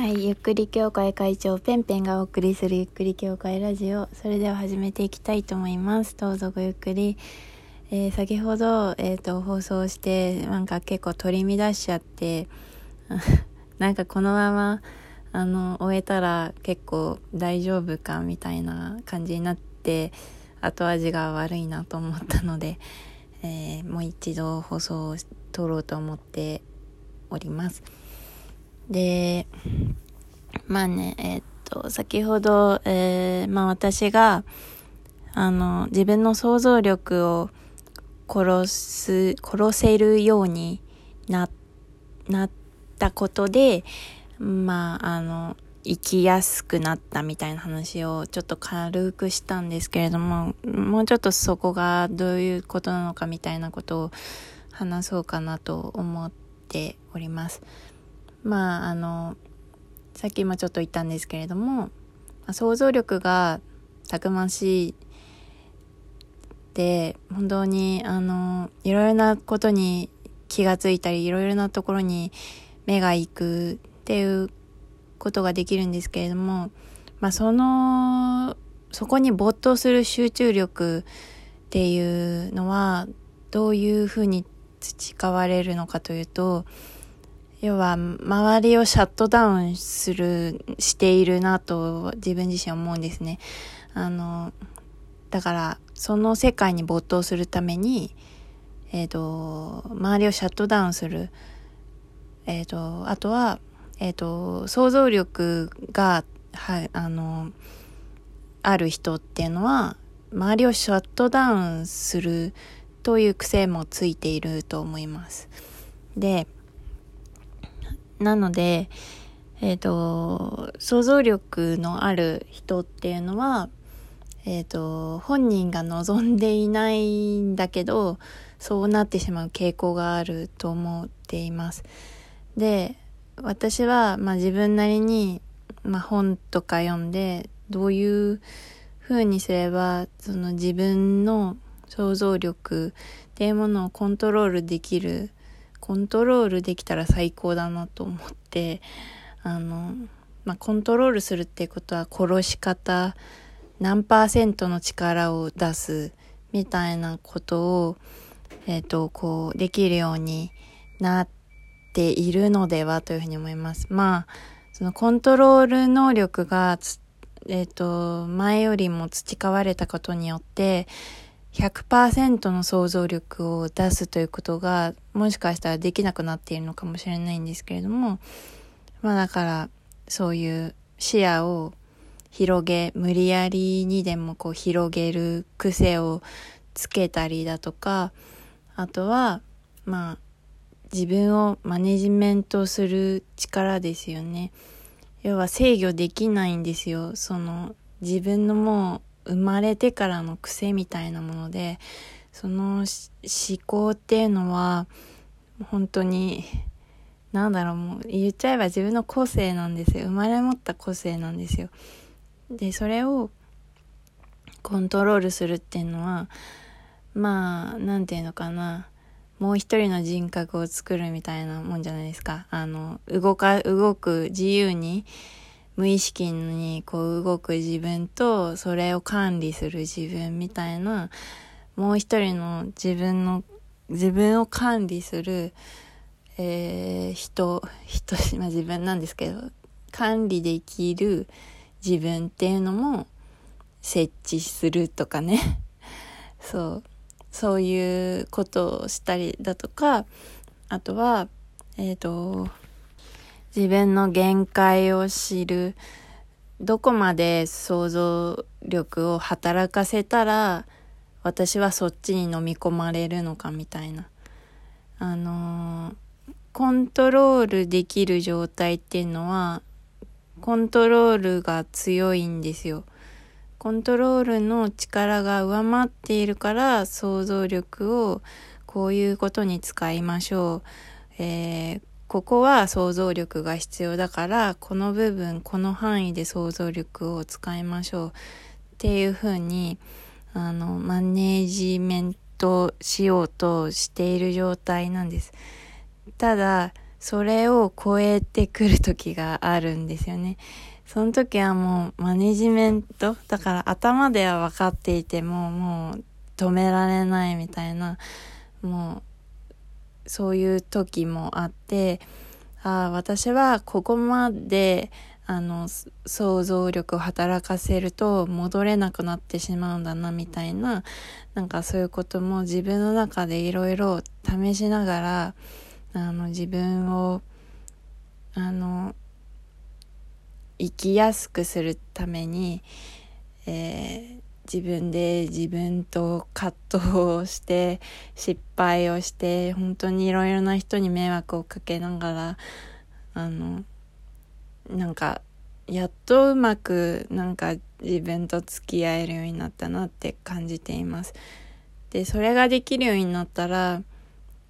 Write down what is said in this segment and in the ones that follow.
はい、ゆっくり協会会長ペンペンがお送りするゆっくり協会ラジオ。それでは始めていきたいと思います。どうぞごゆっくり。えー先ほど、えっ、と、放送して、なんか結構取り乱しちゃって、なんかこのまま、あの、終えたら結構大丈夫かみたいな感じになって、後味が悪いなと思ったので、えーもう一度放送を撮ろうと思っております。で、まあね、えーっと、先ほど、えーまあ私が、あの、自分の想像力を殺す、殺せるようにな、なったことで、まあ、あの、生きやすくなったみたいな話をちょっと軽くしたんですけれども、もうちょっとそこがどういうことなのかみたいなことを話そうかなと思っております。まあ、あの、さっきもちょっと言ったんですけれども、想像力がたくましいって、本当に、あの、いろいろなことに気がついたり、いろいろなところに目が行くっていうことができるんですけれども、まあ、その、そこに没頭する集中力っていうのは、どういうふうに培われるのかというと、要は周りをシャットダウンするしているなと自分自身思うんですね。あのだからその世界に没頭するためにえっ、と周りをシャットダウンする。えっ、とあとはえっ、と想像力がはいあのある人っていうのは周りをシャットダウンするという癖もついていると思います。でなので、えっ、と、想像力のある人っていうのは、えっ、と、本人が望んでいないんだけど、そうなってしまう傾向があると思っています。で、私は、まあ自分なりに、まあ本とか読んで、どういう風にすれば、その自分の想像力っていうものをコントロールできるコントロールできたら最高だなと思ってあの、まあ、コントロールするってことは殺し方何パーセントの力を出すみたいなことを、えっ、とこうできるようになっているのではというふうに思います。まあそのコントロール能力がつえっ、と前よりも培われたことによって100%の想像力を出すということがもしかしたらできなくなっているのかもしれないんですけれどもまあだからそういう視野を広げ無理やりにでもこう広げる癖をつけたりだとかあとはまあ自分をマネジメントする力ですよね。要は制御できないんですよ。その自分のもう生まれてからの癖みたいなものでその思考っていうのは本当になんだろうもう言っちゃえば自分の個性なんですよ。生まれ持った個性なんですよ。でそれをコントロールするっていうのはまあなんていうのかな。もう一人の人格を作るみたいなもんじゃないですか。あの動か動く自由に無意識にこう動く自分とそれを管理する自分みたいなもう一人の自分の自分を管理する、えー人人、まあ、自分なんですけど管理できる自分っていうのも設置するとかね。そう。そういうことをしたりだとかあとはえっ、と自分の限界を知る。どこまで想像力を働かせたら私はそっちに飲み込まれるのかみたいな。あのーコントロールできる状態っていうのはコントロールが強いんですよ。コントロールの力が上回っているから想像力をこういうことに使いましょう、えーここは想像力が必要だからこの部分この範囲で想像力を使いましょうっていうふうにあのマネージメントしようとしている状態なんですただそれを超えてくる時があるんですよね。その時はもうマネジメント、だから頭では分かっていてももう止められないみたいな、もうそういう時もあって、ああ、私はここまであの想像力を働かせると戻れなくなってしまうんだなみたいななんかそういうことも自分の中でいろいろ試しながらあの自分をあの生きやすくするために、えー、自分で自分と葛藤をして失敗をして本当にいろいろな人に迷惑をかけながらあのなんかやっとうまくなんか自分と付き合えるようになったなって感じています。でそれができるようになったら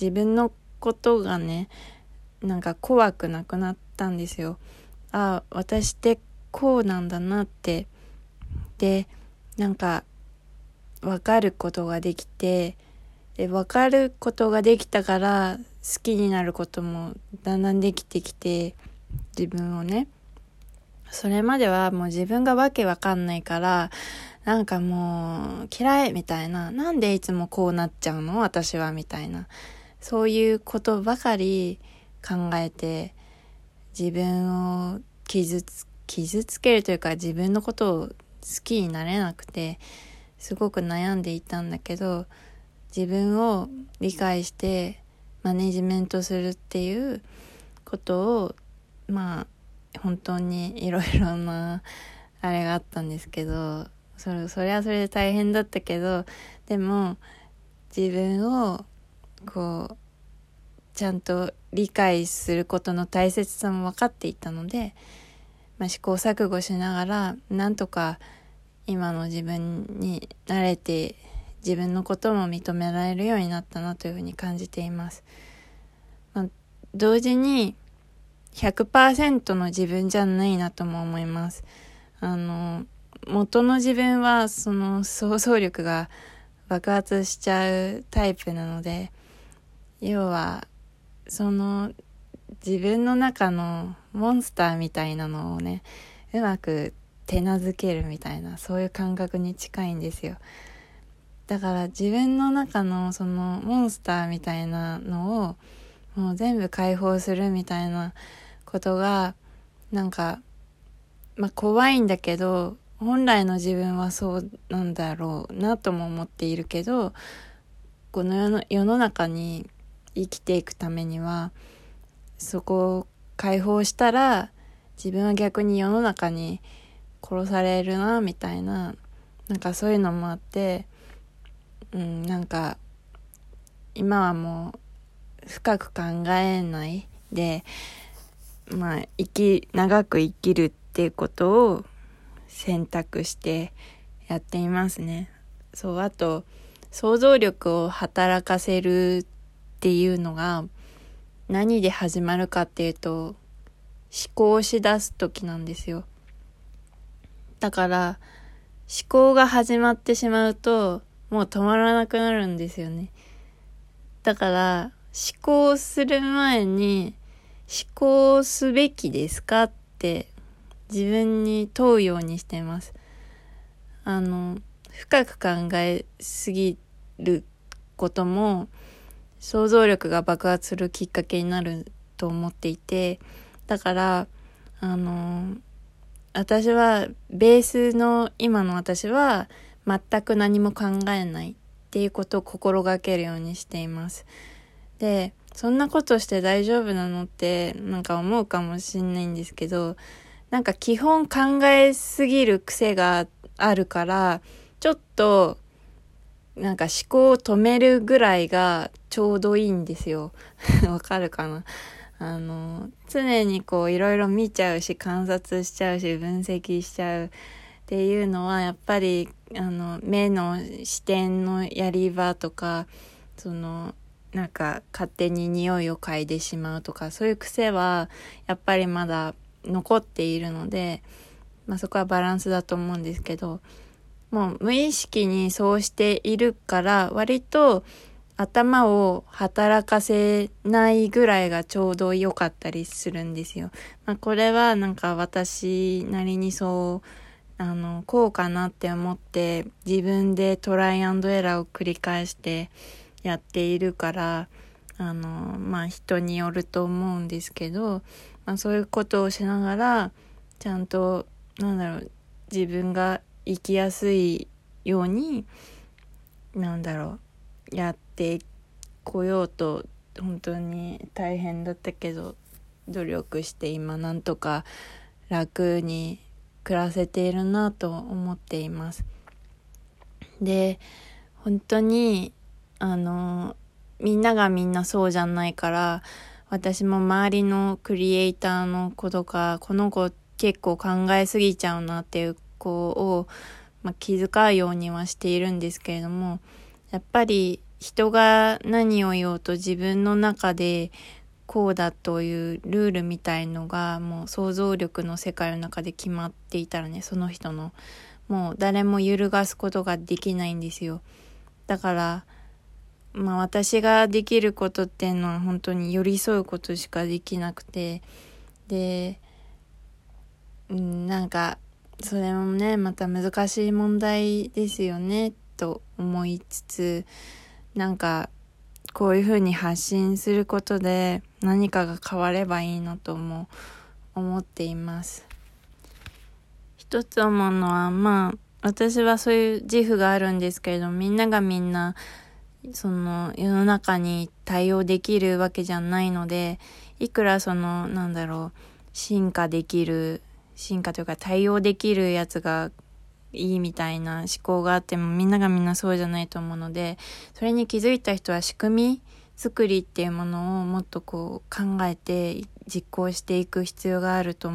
自分のことがねなんか怖くなくなったんですよ。ああ私ってこうなんだなってでなんか分かることができてで分かることができたから好きになることもだんだんできてきて自分をね。それまではもう自分がわけわかんないからなんかもう嫌いみたいな。なんでいつもこうなっちゃうの？私はみたいな。そういうことばかり考えて自分を傷つ傷つけるというか自分のことを好きになれなくてすごく悩んでいたんだけど自分を理解してマネジメントするっていうことをまあ本当にいろいろなあれがあったんですけどそれそれはそれで大変だったけどでも自分をこうちゃんと理解することの大切さも分かっていたので、まあ、試行錯誤しながらなんとか今の自分に慣れて自分のことも認められるようになったなというふうに感じています。まあ、同時に100%の自分じゃないなとも思います。あの、元の自分はその想像力が爆発しちゃうタイプなので、要は、その自分の中のモンスターみたいなのをね、うまく手なずけるみたいな、そういう感覚に近いんですよ。だから自分の中のそのモンスターみたいなのをもう全部解放するみたいなことがなんか、まあ、怖いんだけど本来の自分はそうなんだろうなとも思っているけどこの世の世の中に生きていくためにはそこを解放したら自分は逆に世の中に殺されるなみたいななんかそういうのもあってうんなんか今はもう深く考えないでまあ、生き、長く生きるっていうことを選択してやっていますね。そう、あと、想像力を働かせるっていうのが何で始まるかっていうと思考し出す時なんですよ。だから思考が始まってしまうともう止まらなくなるんですよね。だから思考する前に思考すべきですかって自分に問うようにしてます。あの、深く考えすぎることも想像力が爆発するきっかけになると思っていて、だから、あの、私は、ベースの今の私は全く何も考えないっていうことを心がけるようにしています。で、そんなことして大丈夫なのってなんか思うかもしんないんですけど、なんか基本考えすぎる癖があるから、ちょっとなんか思考を止めるぐらいがちょうどいいんですよ。わかるかな？あの、常にこういろいろ見ちゃうし観察しちゃうし分析しちゃうっていうのはやっぱりあの目の視点のやり場とかそのなんか勝手に匂いを嗅いでしまうとかそういう癖はやっぱりまだ残っているので、まあ、そこはバランスだと思うんですけどもう無意識にそうしているから割と頭を働かせないぐらいがちょうど良かったりするんですよ。まあ、これはなんか私なりにそうあのこうかなって思って自分でトライアンドエラーを繰り返してやっているからあのまあ人によると思うんですけど、まあ、そういうことをしながらちゃんとなんだろう自分が生きやすいようになんだろうやってこようと本当に大変だったけど努力して今なんとか楽に暮らせているなと思っています。で本当にあのみんながみんなそうじゃないから私も周りのクリエイターの子とかこの子結構考えすぎちゃうなっていう子を、まあ、気遣うようにはしているんですけれどもやっぱり人が何を言おうと自分の中でこうだというルールみたいのがもう想像力の世界の中で決まっていたらねその人のもう誰も揺るがすことができないんですよ。だからまあ私ができることっていうのは本当に寄り添うことしかできなくてでなんかそれもねまた難しい問題ですよねと思いつつなんかこういうふうに発信することで何かが変わればいいなとも思っています。一つ思うのはまあ私はそういう自負があるんですけれどみんながみんなその世の中に対応できるわけじゃないのでいくらそのなんだろう進化できる進化というか対応できるやつがいいみたいな思考があってもみんながみんなそうじゃないと思うのでそれに気づいた人は仕組み作りっていうものをもっとこう考えて実行していく必要があると思